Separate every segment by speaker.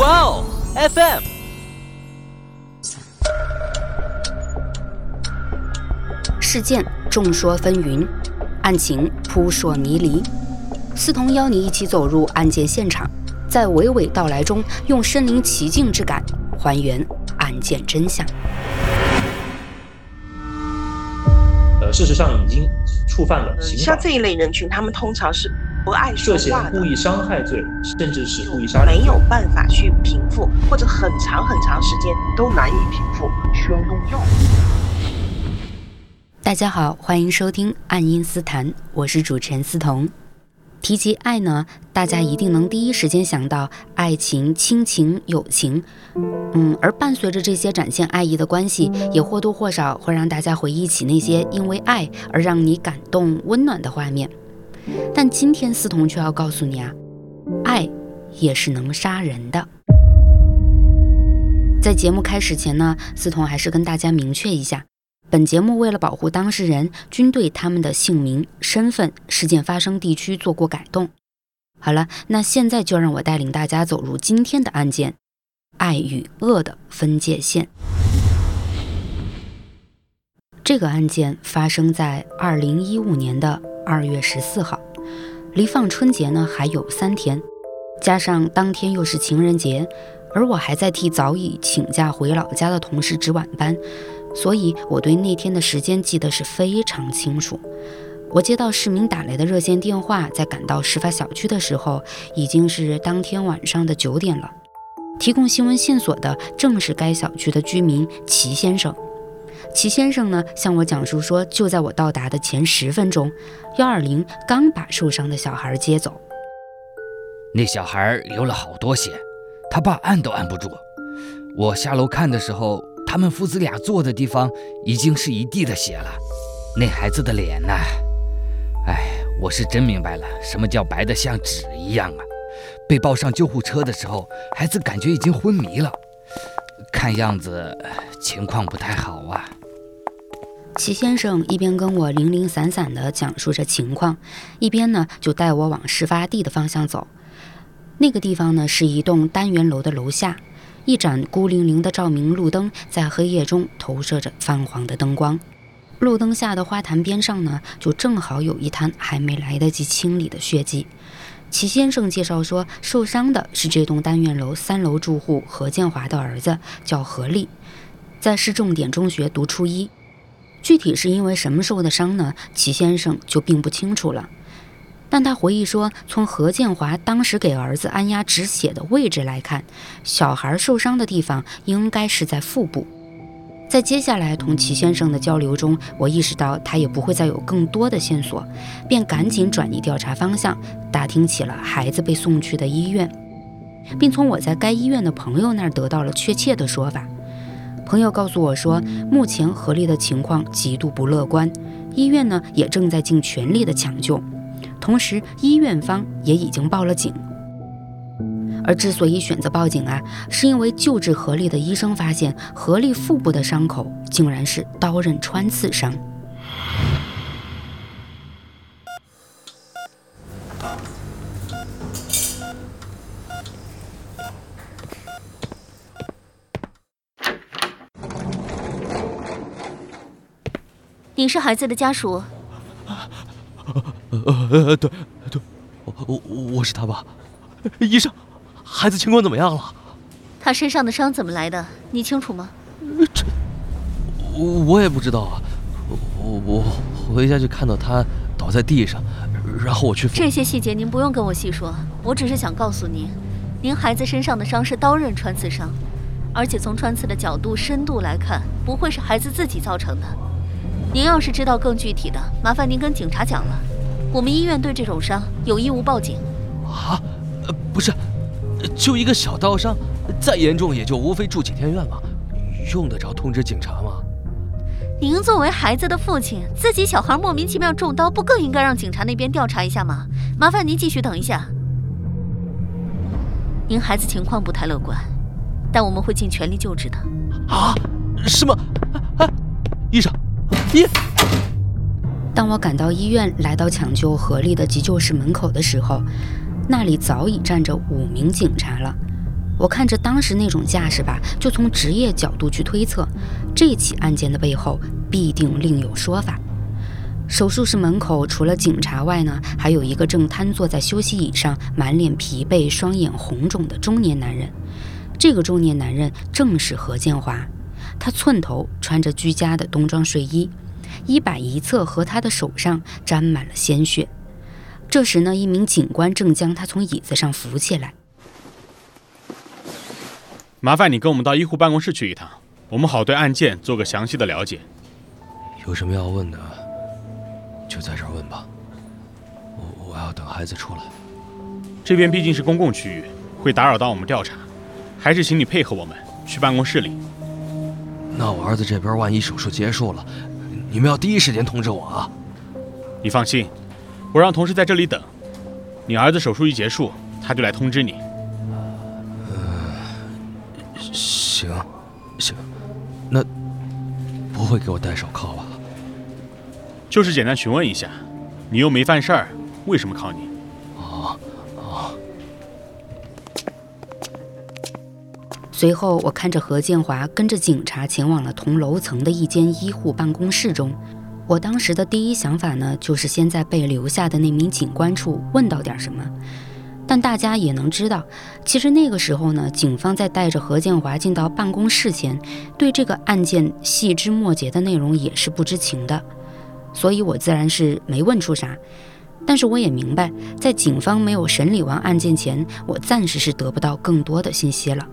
Speaker 1: 哇哦，FM。
Speaker 2: 事件众说纷纭，案情扑朔迷离。思彤邀你一起走入案件现场，在娓娓道来中，用身临其境之感还原案件真相。
Speaker 3: 呃，事实上已经触犯了刑法
Speaker 4: 像，这一类人群，他们通常是不爱说
Speaker 3: 涉嫌
Speaker 4: 话的
Speaker 3: 故，意伤害罪，甚至是故意杀人。
Speaker 4: 没有办法去平复，或者很长很长时间都难以平复，需要用药。
Speaker 2: 大家好，欢迎收听《爱因斯坦》，我是主持人思彤。提及爱呢，大家一定能第一时间想到爱情、亲情、友情，嗯，而伴随着这些展现爱意的关系，也或多或少会让大家回忆起那些因为爱而让你感动、温暖的画面。但今天思彤却要告诉你啊，爱也是能杀人的。在节目开始前呢，思彤还是跟大家明确一下。本节目为了保护当事人，均对他们的姓名、身份、事件发生地区做过改动。好了，那现在就让我带领大家走入今天的案件——爱与恶的分界线。这个案件发生在二零一五年的二月十四号，离放春节呢还有三天，加上当天又是情人节，而我还在替早已请假回老家的同事值晚班。所以我对那天的时间记得是非常清楚。我接到市民打来的热线电话，在赶到事发小区的时候，已经是当天晚上的九点了。提供新闻线索的正是该小区的居民齐先生。齐先生呢，向我讲述说，就在我到达的前十分钟，幺二零刚把受伤的小孩接走。
Speaker 5: 那小孩流了好多血，他爸按都按不住。我下楼看的时候，他们父子俩坐的地方已经是一地的血了。那孩子的脸呐、哎，我是真明白了，什么叫白的像纸一样啊！被抱上救护车的时候，孩子感觉已经昏迷了，看样子情况不太好啊。
Speaker 2: 齐先生一边跟我零零散散地讲述着情况，一边呢就带我往事发地的方向走。那个地方呢是一栋单元楼的楼下，一盏孤零零的照明路灯在黑夜中投射着泛黄的灯光。路灯下的花坛边上呢，就正好有一滩还没来得及清理的血迹。齐先生介绍说，受伤的是这栋单元楼三楼住户何建华的儿子，叫何立，在市重点中学读初一。具体是因为什么受的伤呢？齐先生就并不清楚了。但他回忆说，从何建华当时给儿子按压止血的位置来看，小孩受伤的地方应该是在腹部。在接下来同齐先生的交流中，我意识到他也不会再有更多的线索，便赶紧转移调查方向，打听起了孩子被送去的医院，并从我在该医院的朋友那儿得到了确切的说法。朋友告诉我说，目前何丽的情况极度不乐观，医院呢也正在尽全力的抢救，同时医院方也已经报了警。而之所以选择报警啊，是因为救治何丽的医生发现何丽腹部的伤口竟然是刀刃穿刺伤。
Speaker 6: 你是孩子的家属，
Speaker 7: 呃，对对，我我我是他爸。医生，孩子情况怎么样了？
Speaker 6: 他身上的伤怎么来的？你清楚吗？
Speaker 7: 我我也不知道啊。我我回家就看到他倒在地上，然后我去。
Speaker 6: 这些细节您不用跟我细说，我只是想告诉您，您孩子身上的伤是刀刃穿刺伤，而且从穿刺的角度、深度来看，不会是孩子自己造成的。您要是知道更具体的，麻烦您跟警察讲了。我们医院对这种伤有义务报警。
Speaker 7: 啊，呃，不是，就一个小刀伤，再严重也就无非住几天院嘛，用得着通知警察吗？
Speaker 6: 您作为孩子的父亲，自己小孩莫名其妙中刀，不更应该让警察那边调查一下吗？麻烦您继续等一下。您孩子情况不太乐观，但我们会尽全力救治的。
Speaker 7: 啊？什么？啊，医生，医。
Speaker 2: 当我赶到医院，来到抢救合力的急救室门口的时候，那里早已站着五名警察了。我看着当时那种架势吧，就从职业角度去推测，这起案件的背后必定另有说法。手术室门口除了警察外呢，还有一个正瘫坐在休息椅上、满脸疲惫、双眼红肿的中年男人。这个中年男人正是何建华，他寸头，穿着居家的冬装睡衣，衣摆一侧和他的手上沾满了鲜血。这时呢，一名警官正将他从椅子上扶起来。
Speaker 1: 麻烦你跟我们到医护办公室去一趟，我们好对案件做个详细的了解。
Speaker 7: 有什么要问的？就在这儿问吧，我我要等孩子出来。
Speaker 1: 这边毕竟是公共区域，会打扰到我们调查，还是请你配合我们去办公室里。
Speaker 7: 那我儿子这边万一手术结束了，你们要第一时间通知我啊！
Speaker 1: 你放心，我让同事在这里等，你儿子手术一结束，他就来通知你。
Speaker 7: 呃，行，行，那不会给我戴手铐吧？
Speaker 1: 就是简单询问一下，你又没犯事儿，为什么铐你？
Speaker 7: 哦哦！
Speaker 2: 随后，我看着何建华跟着警察前往了同楼层的一间医护办公室中。我当时的第一想法呢，就是先在被留下的那名警官处问到点什么。但大家也能知道，其实那个时候呢，警方在带着何建华进到办公室前，对这个案件细枝末节的内容也是不知情的。所以我自然是没问出啥，但是我也明白，在警方没有审理完案件前，我暂时是得不到更多的信息了。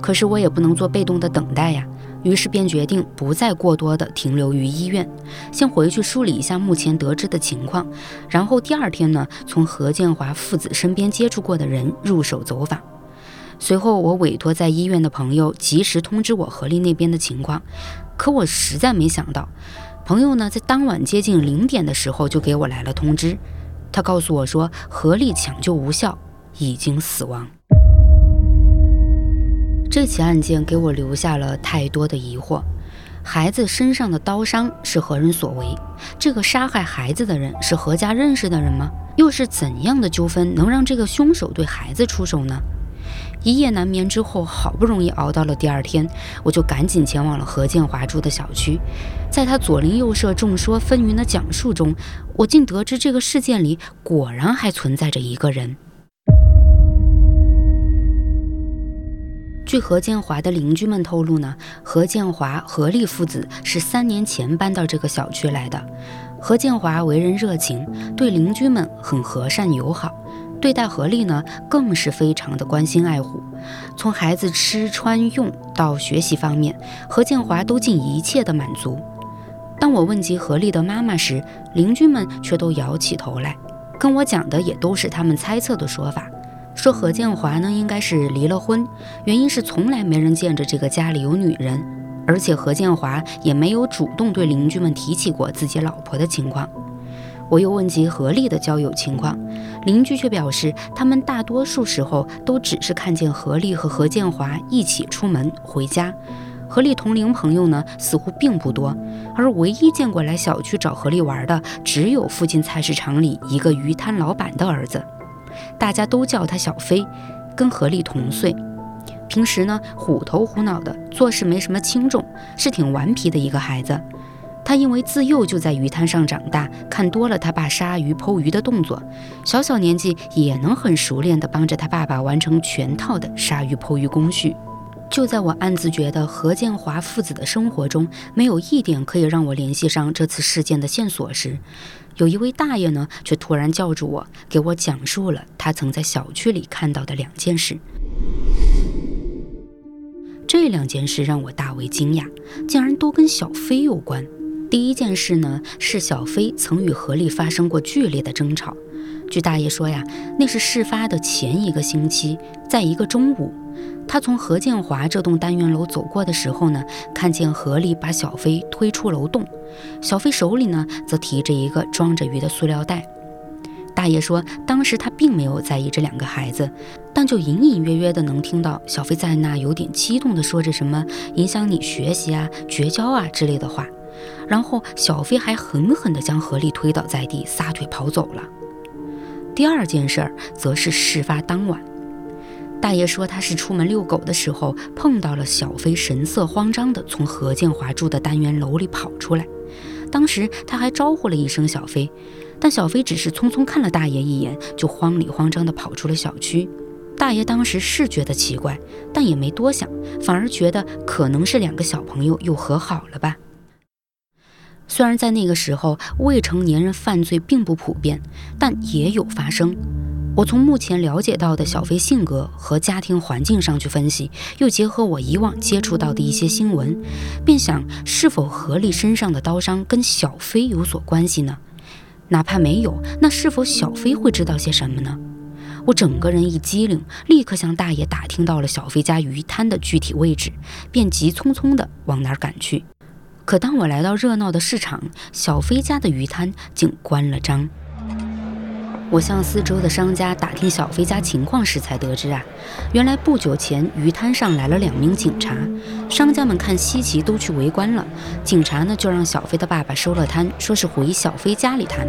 Speaker 2: 可是我也不能做被动的等待呀，于是便决定不再过多的停留于医院，先回去梳理一下目前得知的情况，然后第二天呢，从何建华父子身边接触过的人入手走访。随后我委托在医院的朋友及时通知我何丽那边的情况，可我实在没想到。朋友呢，在当晚接近零点的时候就给我来了通知，他告诉我说，何丽抢救无效，已经死亡。这起案件给我留下了太多的疑惑：孩子身上的刀伤是何人所为？这个杀害孩子的人是何家认识的人吗？又是怎样的纠纷能让这个凶手对孩子出手呢？一夜难眠之后，好不容易熬到了第二天，我就赶紧前往了何建华住的小区。在他左邻右舍众说纷纭的讲述中，我竟得知这个事件里果然还存在着一个人。据何建华的邻居们透露呢，何建华、何丽父子是三年前搬到这个小区来的。何建华为人热情，对邻居们很和善友好。对待何丽呢，更是非常的关心爱护，从孩子吃穿用到学习方面，何建华都尽一切的满足。当我问及何丽的妈妈时，邻居们却都摇起头来，跟我讲的也都是他们猜测的说法，说何建华呢应该是离了婚，原因是从来没人见着这个家里有女人，而且何建华也没有主动对邻居们提起过自己老婆的情况。我又问及何丽的交友情况，邻居却表示，他们大多数时候都只是看见何丽和何建华一起出门回家。何丽同龄朋友呢，似乎并不多，而唯一见过来小区找何丽玩的，只有附近菜市场里一个鱼摊老板的儿子，大家都叫他小飞，跟何丽同岁。平时呢，虎头虎脑的，做事没什么轻重，是挺顽皮的一个孩子。他因为自幼就在鱼摊上长大，看多了他爸杀鱼剖鱼的动作，小小年纪也能很熟练地帮着他爸爸完成全套的杀鱼剖鱼工序。就在我暗自觉得何建华父子的生活中没有一点可以让我联系上这次事件的线索时，有一位大爷呢，却突然叫住我，给我讲述了他曾在小区里看到的两件事。这两件事让我大为惊讶，竟然都跟小飞有关。第一件事呢，是小飞曾与何丽发生过剧烈的争吵。据大爷说呀，那是事发的前一个星期，在一个中午，他从何建华这栋单元楼走过的时候呢，看见何丽把小飞推出楼洞，小飞手里呢则提着一个装着鱼的塑料袋。大爷说，当时他并没有在意这两个孩子，但就隐隐约约的能听到小飞在那有点激动的说着什么影响你学习啊、绝交啊之类的话。然后小飞还狠狠地将何丽推倒在地，撒腿跑走了。第二件事儿则是事发当晚，大爷说他是出门遛狗的时候碰到了小飞，神色慌张地从何建华住的单元楼里跑出来。当时他还招呼了一声小飞，但小飞只是匆匆看了大爷一眼，就慌里慌张地跑出了小区。大爷当时是觉得奇怪，但也没多想，反而觉得可能是两个小朋友又和好了吧。虽然在那个时候未成年人犯罪并不普遍，但也有发生。我从目前了解到的小飞性格和家庭环境上去分析，又结合我以往接触到的一些新闻，便想是否何丽身上的刀伤跟小飞有所关系呢？哪怕没有，那是否小飞会知道些什么呢？我整个人一激灵，立刻向大爷打听到了小飞家鱼摊的具体位置，便急匆匆地往那儿赶去。可当我来到热闹的市场，小飞家的鱼摊竟关了张。我向四周的商家打听小飞家情况时，才得知啊，原来不久前鱼摊上来了两名警察，商家们看稀奇都去围观了。警察呢就让小飞的爸爸收了摊，说是回小飞家里谈。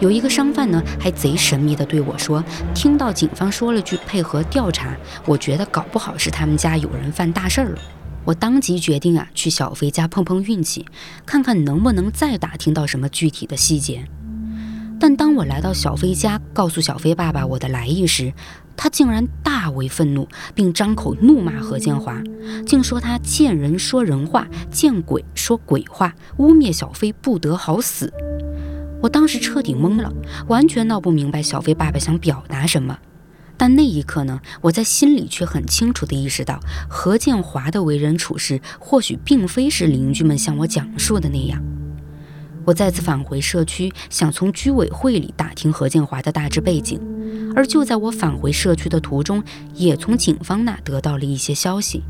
Speaker 2: 有一个商贩呢还贼神秘地对我说，听到警方说了句配合调查，我觉得搞不好是他们家有人犯大事儿了。我当即决定啊去小飞家碰碰运气，看看能不能再打听到什么具体的细节。但当我来到小飞家，告诉小飞爸爸我的来意时，他竟然大为愤怒，并张口怒骂何建华，竟说他见人说人话，见鬼说鬼话，污蔑小飞不得好死。我当时彻底懵了，完全闹不明白小飞爸爸想表达什么。但那一刻呢，我在心里却很清楚地意识到，何建华的为人处事或许并非是邻居们向我讲述的那样。我再次返回社区，想从居委会里打听何建华的大致背景。而就在我返回社区的途中，也从警方那得到了一些消息。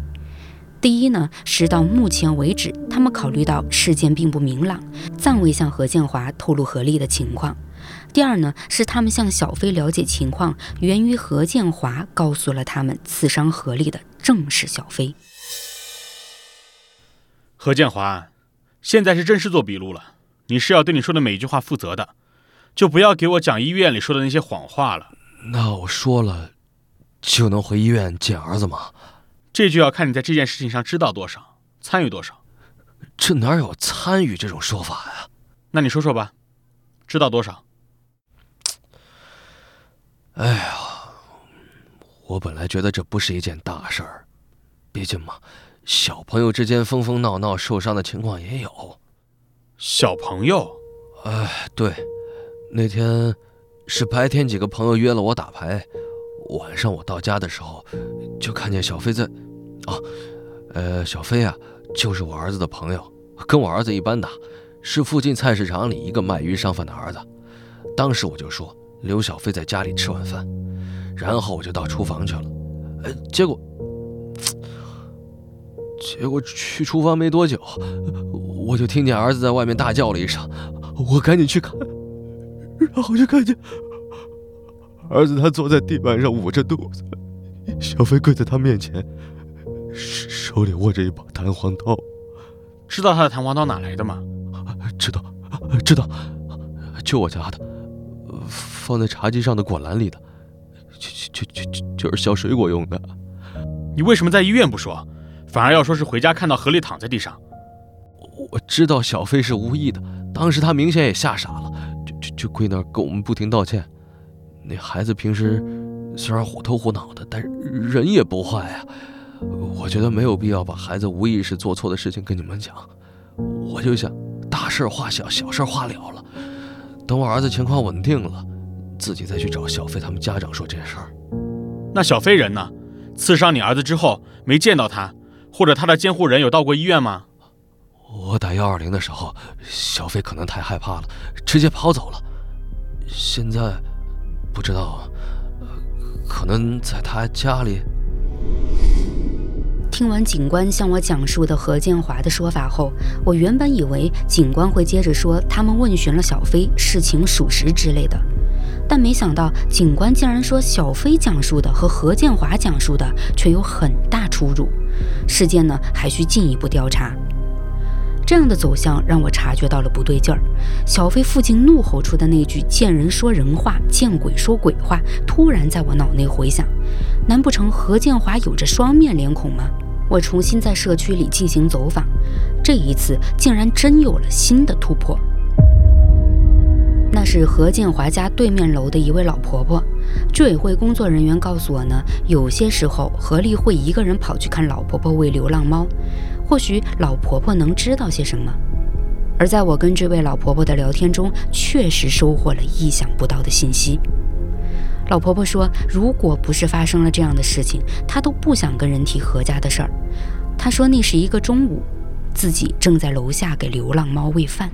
Speaker 2: 第一呢，是到目前为止，他们考虑到事件并不明朗，暂未向何建华透露何丽的情况。第二呢，是他们向小飞了解情况，源于何建华告诉了他们，刺伤何丽的正是小飞。
Speaker 1: 何建华，现在是正式做笔录了。你是要对你说的每一句话负责的，就不要给我讲医院里说的那些谎话了。
Speaker 7: 那我说了，就能回医院见儿子吗？
Speaker 1: 这就要看你在这件事情上知道多少，参与多少。
Speaker 7: 这哪有参与这种说法呀？
Speaker 1: 那你说说吧，知道多少？
Speaker 7: 哎呀，我本来觉得这不是一件大事儿，毕竟嘛，小朋友之间疯疯闹闹受伤的情况也有。
Speaker 1: 小朋友，
Speaker 7: 哎，对，那天是白天几个朋友约了我打牌，晚上我到家的时候就看见小飞在，哦，呃，小飞啊，就是我儿子的朋友，跟我儿子一般大，是附近菜市场里一个卖鱼商贩的儿子。当时我就说留小飞在家里吃晚饭，然后我就到厨房去了，呃，结果，结果去厨房没多久。我就听见儿子在外面大叫了一声，我赶紧去看，然后就看见儿子他坐在地板上捂着肚子，小飞跪在他面前，手里握着一把弹簧刀。
Speaker 1: 知道他的弹簧刀哪来的吗？
Speaker 7: 知道，知道，就我家的，放在茶几上的果篮里的，就就就就就是削水果用的。
Speaker 1: 你为什么在医院不说，反而要说是回家看到何丽躺在地上？
Speaker 7: 我知道小飞是无意的，当时他明显也吓傻了，就就就跪那儿跟我们不停道歉。那孩子平时虽然虎头虎脑的，但人也不坏啊。我觉得没有必要把孩子无意识做错的事情跟你们讲。我就想大事化小，小事化了了。等我儿子情况稳定了，自己再去找小飞他们家长说这事儿。
Speaker 1: 那小飞人呢？刺伤你儿子之后没见到他，或者他的监护人有到过医院吗？
Speaker 7: 我打幺二零的时候，小飞可能太害怕了，直接跑走了。现在不知道，可能在他家里。
Speaker 2: 听完警官向我讲述的何建华的说法后，我原本以为警官会接着说他们问询了小飞，事情属实之类的，但没想到警官竟然说小飞讲述的和何建华讲述的却有很大出入，事件呢还需进一步调查。这样的走向让我察觉到了不对劲儿。小飞父亲怒吼出的那句“见人说人话，见鬼说鬼话”，突然在我脑内回响。难不成何建华有着双面脸孔吗？我重新在社区里进行走访，这一次竟然真有了新的突破。那是何建华家对面楼的一位老婆婆。居委会工作人员告诉我呢，有些时候何丽会一个人跑去看老婆婆喂流浪猫。或许老婆婆能知道些什么，而在我跟这位老婆婆的聊天中，确实收获了意想不到的信息。老婆婆说，如果不是发生了这样的事情，她都不想跟人提何家的事儿。她说那是一个中午，自己正在楼下给流浪猫喂饭。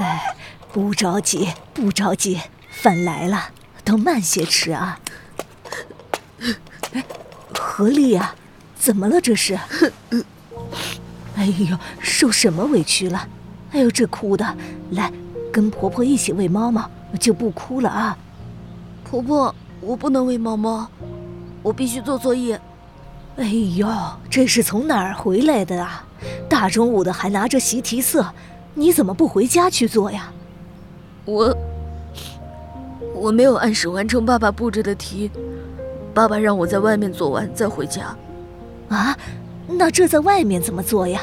Speaker 8: 哎，不着急，不着急，饭来了，都慢些吃啊。哎，何丽呀。怎么了？这是？哎呦，受什么委屈了？哎呦，这哭的，来，跟婆婆一起喂猫猫，就不哭了啊。
Speaker 9: 婆婆，我不能喂猫猫，我必须做作业。
Speaker 8: 哎呦，这是从哪儿回来的啊？大中午的还拿着习题册，你怎么不回家去做呀？
Speaker 9: 我，我没有按时完成爸爸布置的题，爸爸让我在外面做完再回家。
Speaker 8: 啊，那这在外面怎么做呀？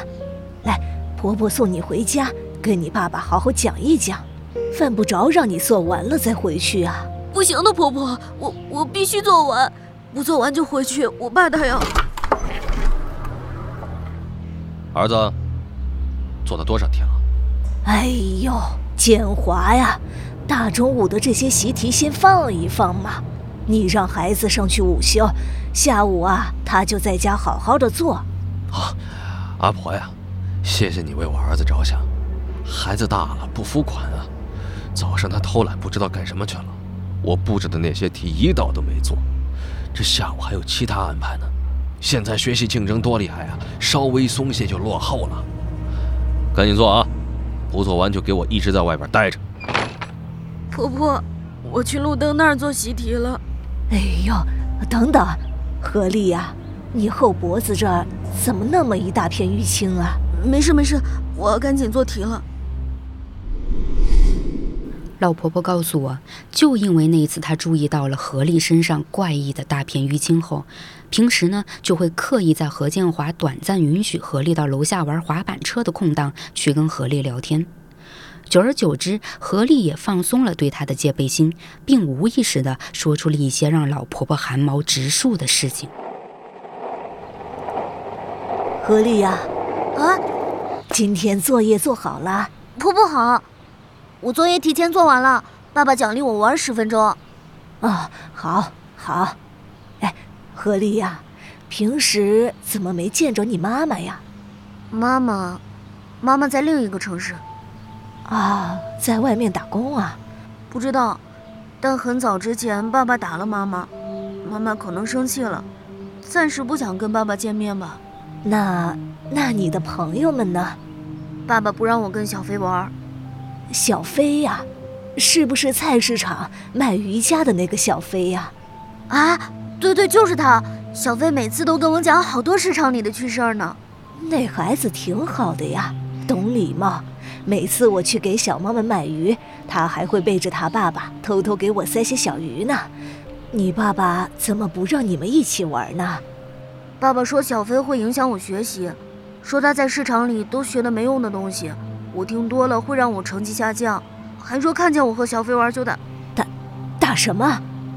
Speaker 8: 来，婆婆送你回家，跟你爸爸好好讲一讲。犯不着让你做完了再回去啊！
Speaker 9: 不行的，婆婆，我我必须做完，不做完就回去。我爸他要……
Speaker 7: 儿子，做了多少天了？
Speaker 8: 哎呦，建华呀，大中午的这些习题先放一放嘛。你让孩子上去午休，下午啊，他就在家好好的做。
Speaker 7: 好，阿婆呀，谢谢你为我儿子着想。孩子大了不服管啊，早上他偷懒不知道干什么去了，我布置的那些题一道都没做。这下午还有其他安排呢。现在学习竞争多厉害啊，稍微松懈就落后了。赶紧做啊，不做完就给我一直在外边待着。
Speaker 9: 婆婆，我去路灯那儿做习题了。
Speaker 8: 哎呦，等等，何丽呀，你后脖子这儿怎么那么一大片淤青啊？
Speaker 9: 没事没事，我要赶紧做题了。
Speaker 2: 老婆婆告诉我，就因为那一次她注意到了何丽身上怪异的大片淤青后，平时呢就会刻意在何建华短暂允许何丽到楼下玩滑板车的空档去跟何丽聊天。久而久之，何丽也放松了对他的戒备心，并无意识地说出了一些让老婆婆汗毛直竖的事情。
Speaker 8: 何丽呀，
Speaker 6: 啊，
Speaker 8: 今天作业做好了？
Speaker 6: 婆婆好，我作业提前做完了，爸爸奖励我玩十分钟。
Speaker 8: 啊，好，好。哎，何丽呀，平时怎么没见着你妈妈呀？
Speaker 6: 妈妈，妈妈在另一个城市。
Speaker 8: 啊，在外面打工啊？
Speaker 9: 不知道，但很早之前爸爸打了妈妈，妈妈可能生气了，暂时不想跟爸爸见面吧。
Speaker 8: 那那你的朋友们呢？
Speaker 9: 爸爸不让我跟小飞玩。
Speaker 8: 小飞呀，是不是菜市场卖瑜伽的那个小飞呀？
Speaker 6: 啊，对对，就是他。小飞每次都跟我讲好多市场里的趣事儿呢。
Speaker 8: 那孩子挺好的呀，懂礼貌。每次我去给小猫们买鱼，他还会背着他爸爸偷偷给我塞些小鱼呢。你爸爸怎么不让你们一起玩呢？
Speaker 9: 爸爸说小飞会影响我学习，说他在市场里都学的没用的东西，我听多了会让我成绩下降，还说看见我和小飞玩就打
Speaker 8: 打打什么？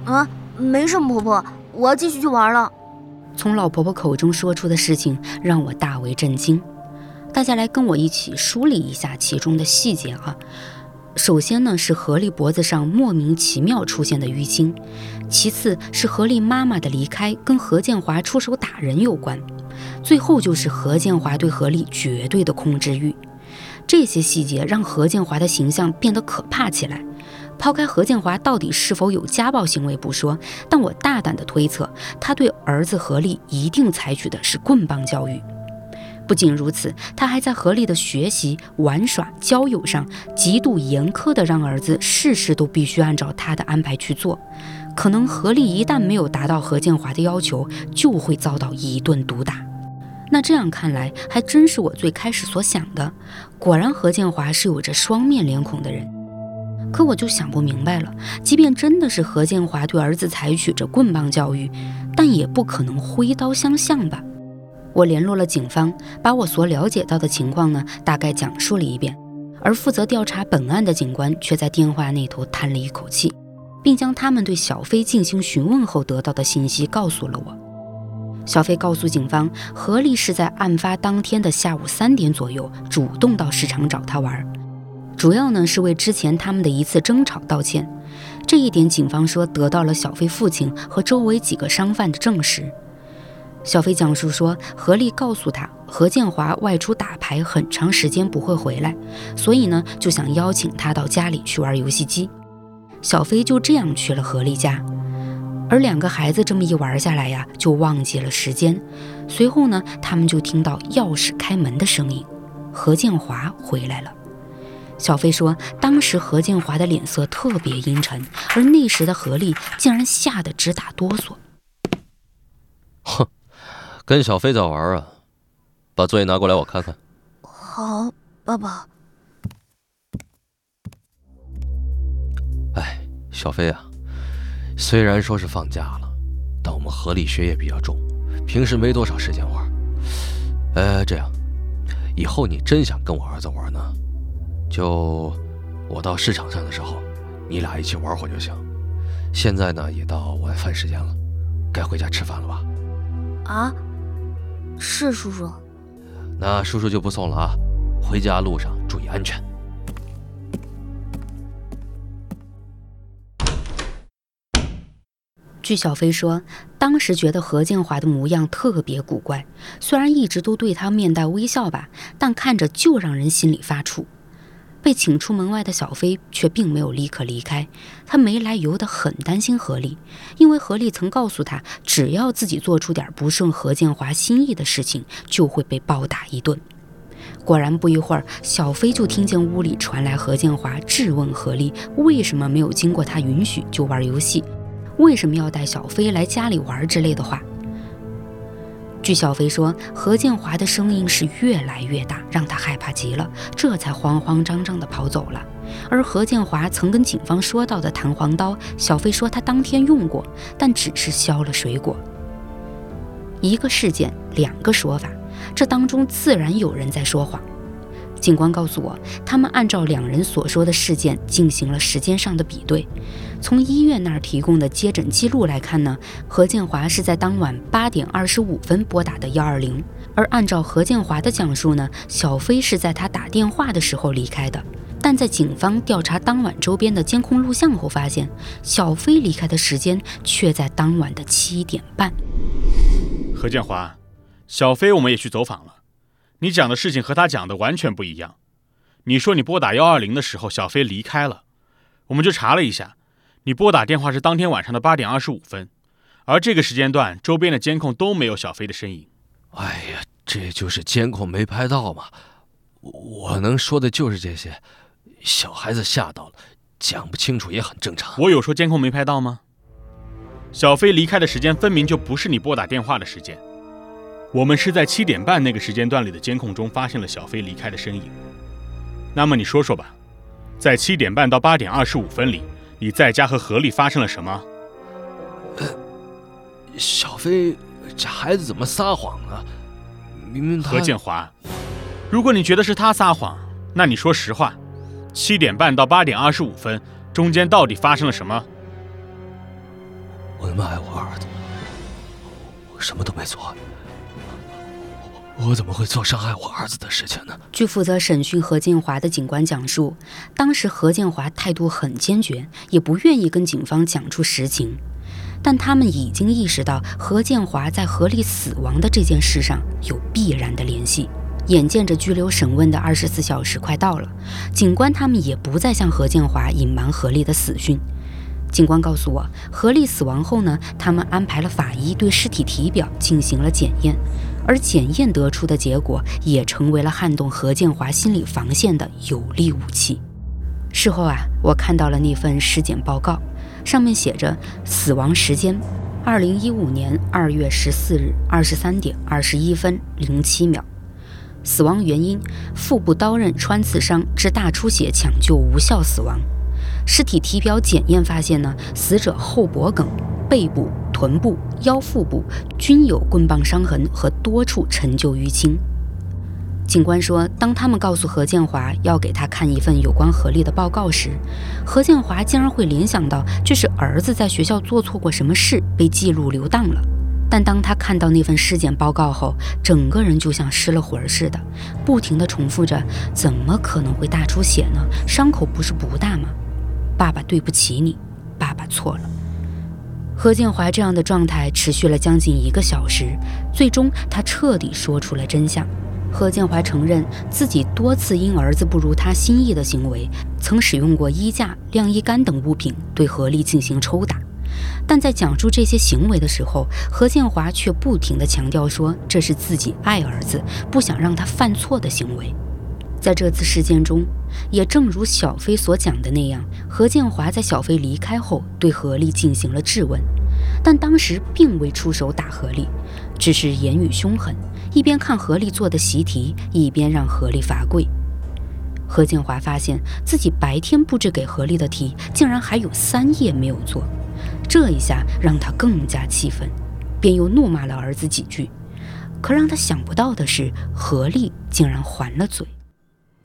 Speaker 9: 啊，没什么，婆婆，我要继续去玩了。
Speaker 2: 从老婆婆口中说出的事情让我大为震惊。大家来跟我一起梳理一下其中的细节啊。首先呢是何丽脖子上莫名其妙出现的淤青，其次是何丽妈妈的离开跟何建华出手打人有关，最后就是何建华对何丽绝对的控制欲。这些细节让何建华的形象变得可怕起来。抛开何建华到底是否有家暴行为不说，但我大胆的推测，他对儿子何丽一定采取的是棍棒教育。不仅如此，他还在合理的学习、玩耍、交友上极度严苛的让儿子事事都必须按照他的安排去做。可能何丽一旦没有达到何建华的要求，就会遭到一顿毒打。那这样看来，还真是我最开始所想的。果然，何建华是有着双面脸孔的人。可我就想不明白了，即便真的是何建华对儿子采取着棍棒教育，但也不可能挥刀相向吧？我联络了警方，把我所了解到的情况呢，大概讲述了一遍。而负责调查本案的警官却在电话那头叹了一口气，并将他们对小飞进行询问后得到的信息告诉了我。小飞告诉警方，何丽是在案发当天的下午三点左右主动到市场找他玩，主要呢是为之前他们的一次争吵道歉。这一点，警方说得到了小飞父亲和周围几个商贩的证实。小飞讲述说，何丽告诉他，何建华外出打牌很长时间不会回来，所以呢就想邀请他到家里去玩游戏机。小飞就这样去了何丽家，而两个孩子这么一玩下来呀，就忘记了时间。随后呢，他们就听到钥匙开门的声音，何建华回来了。小飞说，当时何建华的脸色特别阴沉，而那时的何丽竟然吓得直打哆嗦。
Speaker 7: 哼。跟小飞在玩啊，把作业拿过来我看看。
Speaker 9: 好，爸爸。
Speaker 7: 哎，小飞啊，虽然说是放假了，但我们合力学业比较重，平时没多少时间玩。呃，这样，以后你真想跟我儿子玩呢，就我到市场上的时候，你俩一起玩会就行。现在呢，也到晚饭时间了，该回家吃饭了吧？
Speaker 9: 啊？是叔叔，
Speaker 7: 那叔叔就不送了啊！回家路上注意安全。
Speaker 2: 据小飞说，当时觉得何建华的模样特别古怪，虽然一直都对他面带微笑吧，但看着就让人心里发怵。被请出门外的小飞却并没有立刻离开，他没来由的很担心何丽，因为何丽曾告诉他，只要自己做出点不顺何建华心意的事情，就会被暴打一顿。果然，不一会儿，小飞就听见屋里传来何建华质问何丽为什么没有经过他允许就玩游戏，为什么要带小飞来家里玩之类的话。据小飞说，何建华的声音是越来越大，让他害怕极了，这才慌慌张张地跑走了。而何建华曾跟警方说到的弹簧刀，小飞说他当天用过，但只是削了水果。一个事件，两个说法，这当中自然有人在说谎。警官告诉我，他们按照两人所说的事件进行了时间上的比对。从医院那儿提供的接诊记录来看呢，何建华是在当晚八点二十五分拨打的幺二零。而按照何建华的讲述呢，小飞是在他打电话的时候离开的。但在警方调查当晚周边的监控录像后，发现小飞离开的时间却在当晚的七点半。
Speaker 1: 何建华，小飞我们也去走访了。你讲的事情和他讲的完全不一样。你说你拨打幺二零的时候，小飞离开了，我们就查了一下，你拨打电话是当天晚上的八点二十五分，而这个时间段周边的监控都没有小飞的身影。
Speaker 7: 哎呀，这就是监控没拍到嘛。我能说的就是这些，小孩子吓到了，讲不清楚也很正常。
Speaker 1: 我有说监控没拍到吗？小飞离开的时间分明就不是你拨打电话的时间。我们是在七点半那个时间段里的监控中发现了小飞离开的身影。那么你说说吧，在七点半到八点二十五分里，你在家和何丽发生了什么？
Speaker 7: 呃，小飞，这孩子怎么撒谎呢？明明他
Speaker 1: 何建华，如果你觉得是他撒谎，那你说实话，七点半到八点二十五分中间到底发生了什么？
Speaker 7: 我那么爱我儿子，我什么都没做。我怎么会做伤害我儿子的事情呢？
Speaker 2: 据负责审讯何建华的警官讲述，当时何建华态度很坚决，也不愿意跟警方讲出实情。但他们已经意识到何建华在何丽死亡的这件事上有必然的联系。眼见着拘留审问的二十四小时快到了，警官他们也不再向何建华隐瞒何丽的死讯。警官告诉我，何丽死亡后呢，他们安排了法医对尸体体表进行了检验。而检验得出的结果也成为了撼动何建华心理防线的有力武器。事后啊，我看到了那份尸检报告，上面写着死亡时间二零一五年二月十四日二十三点二十一分零七秒，死亡原因：腹部刀刃穿刺伤致大出血，抢救无效死亡。尸体体表检验发现呢，死者后脖梗、背部、臀部、腰腹部均有棍棒伤痕和多处陈旧淤青。警官说，当他们告诉何建华要给他看一份有关何丽的报告时，何建华竟然会联想到这是儿子在学校做错过什么事被记录留档了。但当他看到那份尸检报告后，整个人就像失了魂似的，不停地重复着：“怎么可能会大出血呢？伤口不是不大吗？”爸爸对不起你，爸爸错了。何建华这样的状态持续了将近一个小时，最终他彻底说出了真相。何建华承认自己多次因儿子不如他心意的行为，曾使用过衣架、晾衣杆等物品对何丽进行抽打。但在讲述这些行为的时候，何建华却不停地强调说这是自己爱儿子、不想让他犯错的行为。在这次事件中，也正如小飞所讲的那样，何建华在小飞离开后对何丽进行了质问，但当时并未出手打何丽，只是言语凶狠。一边看何丽做的习题，一边让何丽罚跪。何建华发现自己白天布置给何丽的题，竟然还有三页没有做，这一下让他更加气愤，便又怒骂了儿子几句。可让他想不到的是，何丽竟然还了嘴：“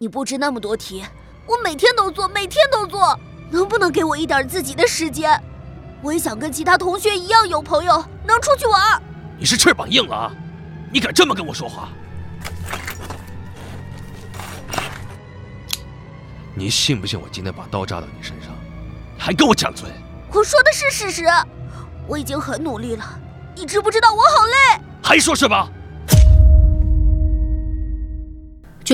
Speaker 9: 你布置那么多题，我每天都做，每天都做，能不能给我一点自己的时间？我也想跟其他同学一样有朋友，能出去玩。”
Speaker 7: 你是翅膀硬了啊！你敢这么跟我说话？你信不信我今天把刀扎到你身上？还跟我犟嘴？
Speaker 9: 我说的是事实，我已经很努力了，你知不知道我好累？
Speaker 7: 还说什么？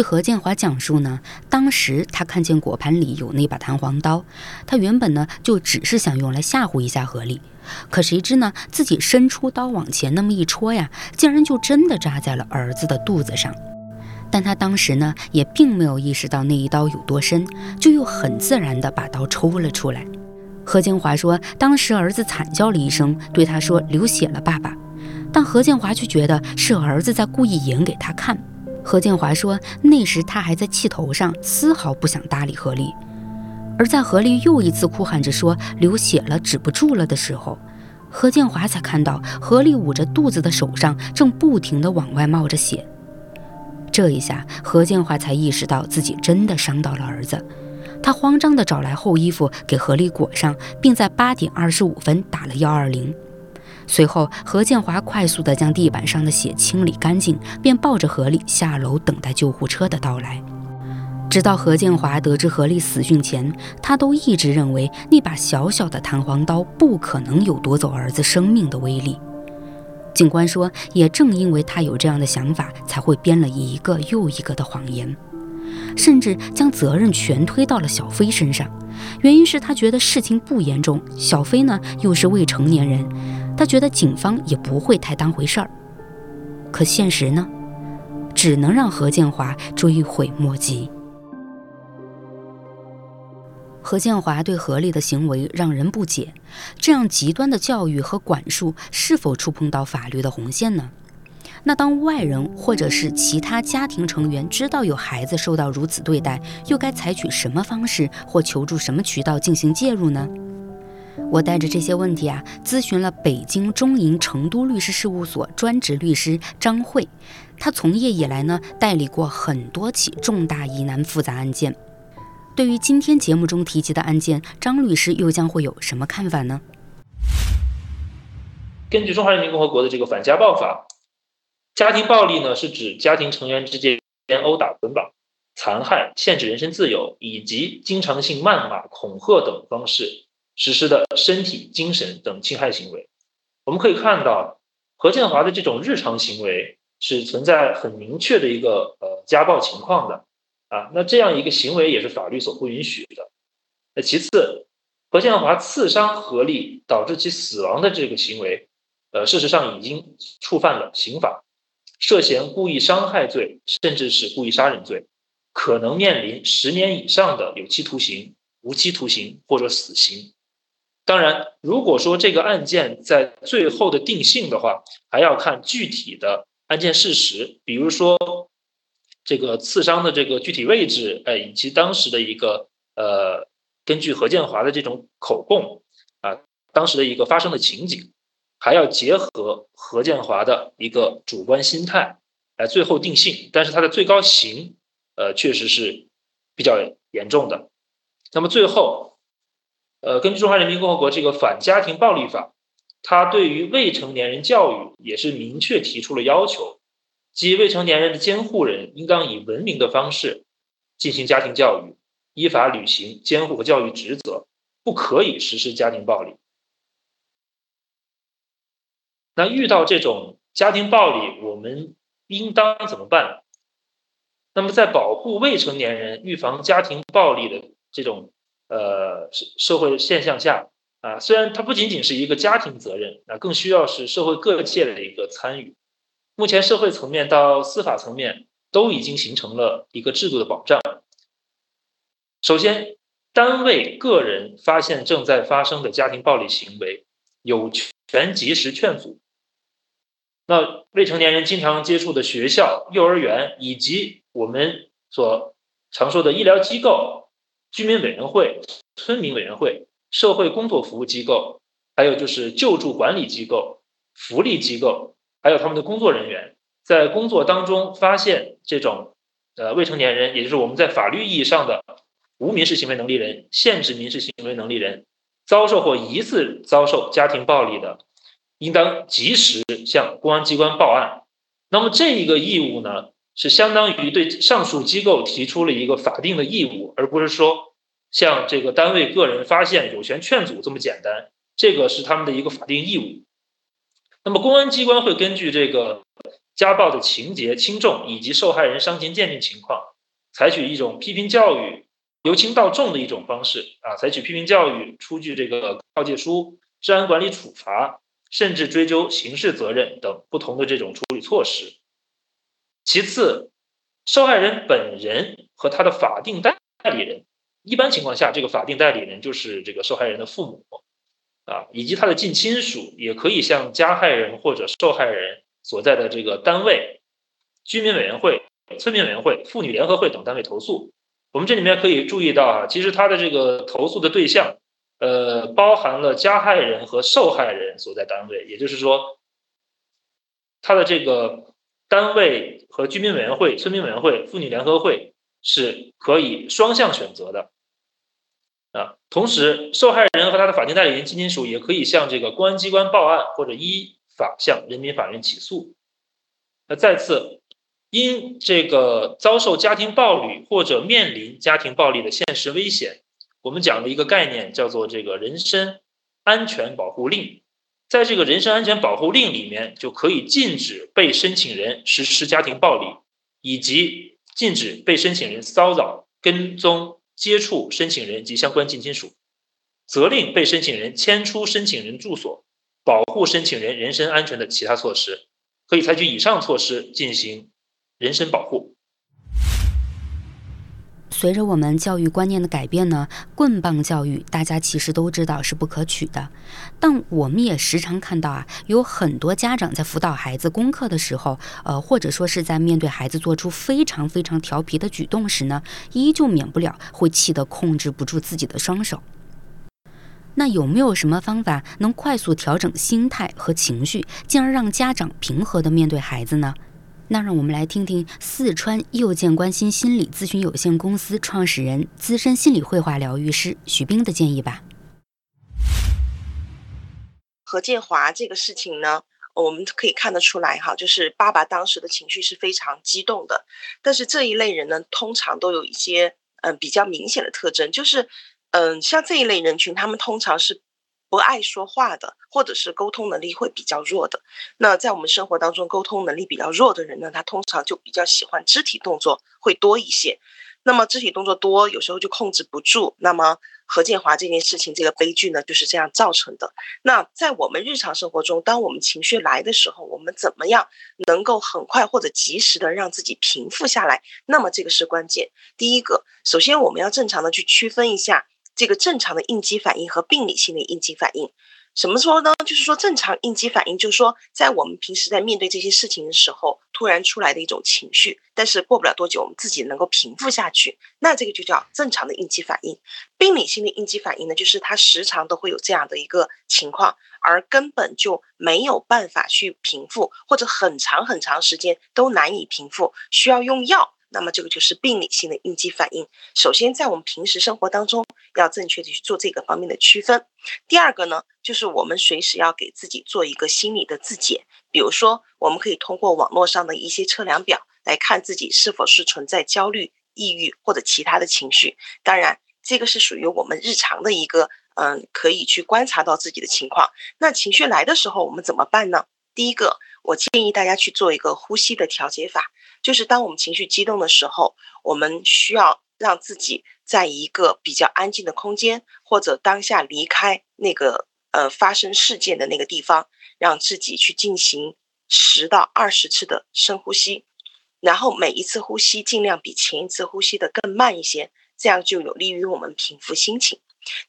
Speaker 2: 何建华讲述呢，当时他看见果盘里有那把弹簧刀，他原本呢就只是想用来吓唬一下何丽。可谁知呢？自己伸出刀往前那么一戳呀，竟然就真的扎在了儿子的肚子上。但他当时呢，也并没有意识到那一刀有多深，就又很自然地把刀抽了出来。何建华说，当时儿子惨叫了一声，对他说：“流血了，爸爸。”但何建华却觉得是儿子在故意演给他看。何建华说，那时他还在气头上，丝毫不想搭理何丽。而在何丽又一次哭喊着说流血了止不住了的时候，何建华才看到何丽捂着肚子的手上正不停地往外冒着血。这一下，何建华才意识到自己真的伤到了儿子。他慌张地找来厚衣服给何丽裹上，并在八点二十五分打了幺二零。随后，何建华快速地将地板上的血清理干净，便抱着何丽下楼等待救护车的到来。直到何建华得知何丽死讯前，他都一直认为那把小小的弹簧刀不可能有夺走儿子生命的威力。警官说，也正因为他有这样的想法，才会编了一个又一个的谎言，甚至将责任全推到了小飞身上。原因是他觉得事情不严重，小飞呢又是未成年人，他觉得警方也不会太当回事儿。可现实呢，只能让何建华追悔莫及。何建华对何丽的行为让人不解，这样极端的教育和管束是否触碰到法律的红线呢？那当外人或者是其他家庭成员知道有孩子受到如此对待，又该采取什么方式或求助什么渠道进行介入呢？我带着这些问题啊，咨询了北京中银成都律师事务所专职律师张慧，他从业以来呢，代理过很多起重大疑难复杂案件。对于今天节目中提及的案件，张律师又将会有什么看法呢？
Speaker 3: 根据中华人民共和国的这个反家暴法，家庭暴力呢是指家庭成员之间殴打、捆绑、残害、限制人身自由以及经常性谩骂、恐吓等方式实施的身体、精神等侵害行为。我们可以看到，何建华的这种日常行为是存在很明确的一个呃家暴情况的。啊，那这样一个行为也是法律所不允许的。那其次，何建华刺伤何丽导致其死亡的这个行为，呃，事实上已经触犯了刑法，涉嫌故意伤害罪，甚至是故意杀人罪，可能面临十年以上的有期徒刑、无期徒刑或者死刑。当然，如果说这个案件在最后的定性的话，还要看具体的案件事实，比如说这个刺伤的这个具体位置，哎，以及当时的一个呃，根据何建华的这种口供啊，当时的一个发生的情景，还要结合何建华的一个主观心态来最后定性。但是他的最高刑，呃，确实是比较严重的。那么最后。呃，根据《中华人民共和国这个反家庭暴力法》，它对于未成年人教育也是明确提出了要求，即未成年人的监护人应当以文明的方式进行家庭教育，依法履行监护和教育职责，不可以实施家庭暴力。那遇到这种家庭暴力，我们应当怎么办？那么，在保护未成年人、预防家庭暴力的这种。呃，社社会现象下啊，虽然它不仅仅是一个家庭责任，啊，更需要是社会各界的一个参与。目前社会层面到司法层面都已经形成了一个制度的保障。首先，单位、个人发现正在发生的家庭暴力行为，有权及时劝阻。那未成年人经常接触的学校、幼儿园，以及我们所常说的医疗机构。居民委员会、村民委员会、社会工作服务机构，还有就是救助管理机构、福利机构，还有他们的工作人员，在工作当中发现这种呃未成年人，也就是我们在法律意义上的无民事行为能力人、限制民事行为能力人，遭受或疑似遭受家庭暴力的，应当及时向公安机关报案。那么这一个义务呢？是相当于对上述机构提出了一个法定的义务，而不是说像这个单位个人发现有权劝阻这么简单。这个是他们的一个法定义务。那么公安机关会根据这个家暴的情节轻重以及受害人伤情鉴定情况，采取一种批评教育、由轻到重的一种方式啊，采取批评教育、出具这个告诫书、治安管理处罚，甚至追究刑事责任等不同的这种处理措施。其次，受害人本人和他的法定代理人，一般情况下，这个法定代理人就是这个受害人的父母，啊，以及他的近亲属，也可以向加害人或者受害人所在的这个单位、居民委员会、村民委员会、妇女联合会等单位投诉。我们这里面可以注意到啊，其实他的这个投诉的对象，呃，包含了加害人和受害人所在单位，也就是说，他的这个。单位和居民委员会、村民委员会、妇女联合会是可以双向选择的啊。同时，受害人和他的法定代理人、近亲属也可以向这个公安机关报案，或者依法向人民法院起诉。那再次，因这个遭受家庭暴力或者面临家庭暴力的现实危险，我们讲的一个概念叫做这个人身安全保护令。在这个人身安全保护令里面，就可以禁止被申请人实施家庭暴力，以及禁止被申请人骚扰、跟踪、接触申请人及相关近亲属，责令被申请人迁出申请人住所，保护申请人人身安全的其他措施，可以采取以上措施进行人身保护。
Speaker 2: 随着我们教育观念的改变呢，棍棒教育大家其实都知道是不可取的，但我们也时常看到啊，有很多家长在辅导孩子功课的时候，呃，或者说是在面对孩子做出非常非常调皮的举动时呢，依旧免不了会气得控制不住自己的双手。那有没有什么方法能快速调整心态和情绪，进而让家长平和地面对孩子呢？那让我们来听听四川右健关心心理咨询有限公司创始人、资深心理绘画疗愈师许冰的建议吧。
Speaker 4: 何建华这个事情呢，我们可以看得出来哈，就是爸爸当时的情绪是非常激动的。但是这一类人呢，通常都有一些嗯比较明显的特征，就是嗯像这一类人群，他们通常是。不爱说话的，或者是沟通能力会比较弱的，那在我们生活当中，沟通能力比较弱的人呢，他通常就比较喜欢肢体动作会多一些。那么肢体动作多，有时候就控制不住。那么何建华这件事情，这个悲剧呢，就是这样造成的。那在我们日常生活中，当我们情绪来的时候，我们怎么样能够很快或者及时的让自己平复下来？那么这个是关键。第一个，首先我们要正常的去区分一下。这个正常的应激反应和病理性的应激反应。什么说呢？就是说正常应激反应，就是说在我们平时在面对这些事情的时候，突然出来的一种情绪，但是过不了多久，我们自己能够平复下去，那这个就叫正常的应激反应。病理性的应激反应呢，就是它时常都会有这样的一个情况，而根本就没有办法去平复，或者很长很长时间都难以平复，需要用药。那么这个就是病理性的应激反应。首先，在我们平时生活当中，要正确的去做这个方面的区分。第二个呢，就是我们随时要给自己做一个心理的自检。比如说，我们可以通过网络上的一些测量表来看自己是否是存在焦虑、抑郁或者其他的情绪。当然，这个是属于我们日常的一个，嗯，可以去观察到自己的情况。那情绪来的时候，我们怎么办呢？第一个，我建议大家去做一个呼吸的调节法。就是当我们情绪激动的时候，我们需要让自己在一个比较安静的空间，或者当下离开那个呃发生事件的那个地方，让自己去进行十到二十次的深呼吸，然后每一次呼吸尽量比前一次呼吸的更慢一些，这样就有利于我们平复心情。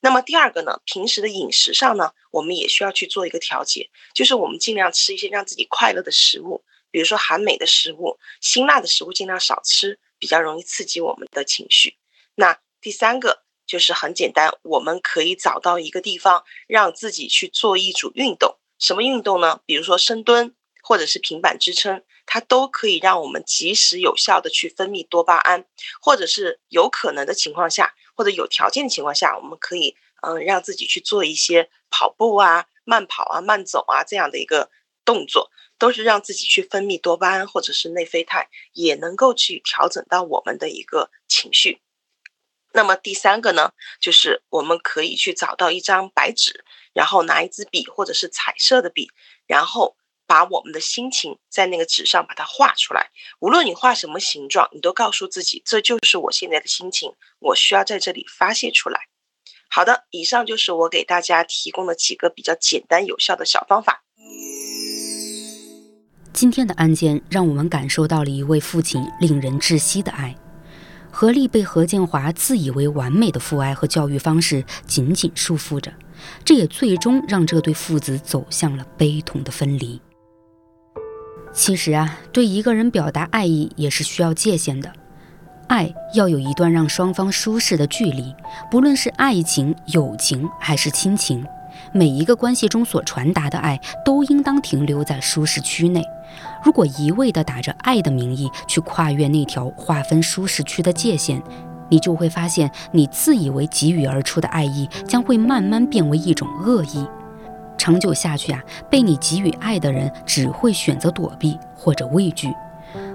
Speaker 4: 那么第二个呢，平时的饮食上呢，我们也需要去做一个调节，就是我们尽量吃一些让自己快乐的食物。比如说含镁的食物、辛辣的食物尽量少吃，比较容易刺激我们的情绪。那第三个就是很简单，我们可以找到一个地方，让自己去做一组运动。什么运动呢？比如说深蹲或者是平板支撑，它都可以让我们及时有效的去分泌多巴胺，或者是有可能的情况下，或者有条件的情况下，我们可以嗯让自己去做一些跑步啊、慢跑啊、慢走啊这样的一个动作。都是让自己去分泌多巴胺或者是内啡肽，也能够去调整到我们的一个情绪。那么第三个呢，就是我们可以去找到一张白纸，然后拿一支笔或者是彩色的笔，然后把我们的心情在那个纸上把它画出来。无论你画什么形状，你都告诉自己，这就是我现在的心情，我需要在这里发泄出来。好的，以上就是我给大家提供的几个比较简单有效的小方法。
Speaker 2: 今天的案件让我们感受到了一位父亲令人窒息的爱。何丽被何建华自以为完美的父爱和教育方式紧紧束缚着，这也最终让这对父子走向了悲痛的分离。其实啊，对一个人表达爱意也是需要界限的，爱要有一段让双方舒适的距离，不论是爱情、友情还是亲情。每一个关系中所传达的爱，都应当停留在舒适区内。如果一味地打着爱的名义去跨越那条划分舒适区的界限，你就会发现，你自以为给予而出的爱意，将会慢慢变为一种恶意。长久下去啊，被你给予爱的人只会选择躲避或者畏惧，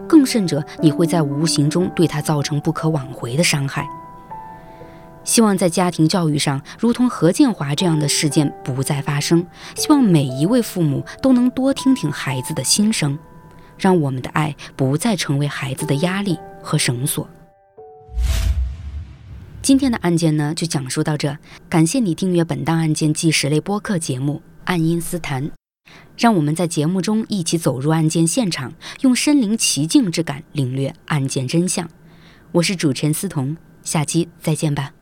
Speaker 2: 更甚者，你会在无形中对他造成不可挽回的伤害。希望在家庭教育上，如同何建华这样的事件不再发生。希望每一位父母都能多听听孩子的心声，让我们的爱不再成为孩子的压力和绳索。今天的案件呢，就讲述到这。感谢你订阅本档案件纪实类播客节目《爱因斯坦》，让我们在节目中一起走入案件现场，用身临其境之感领略案件真相。我是主持人思彤，下期再见吧。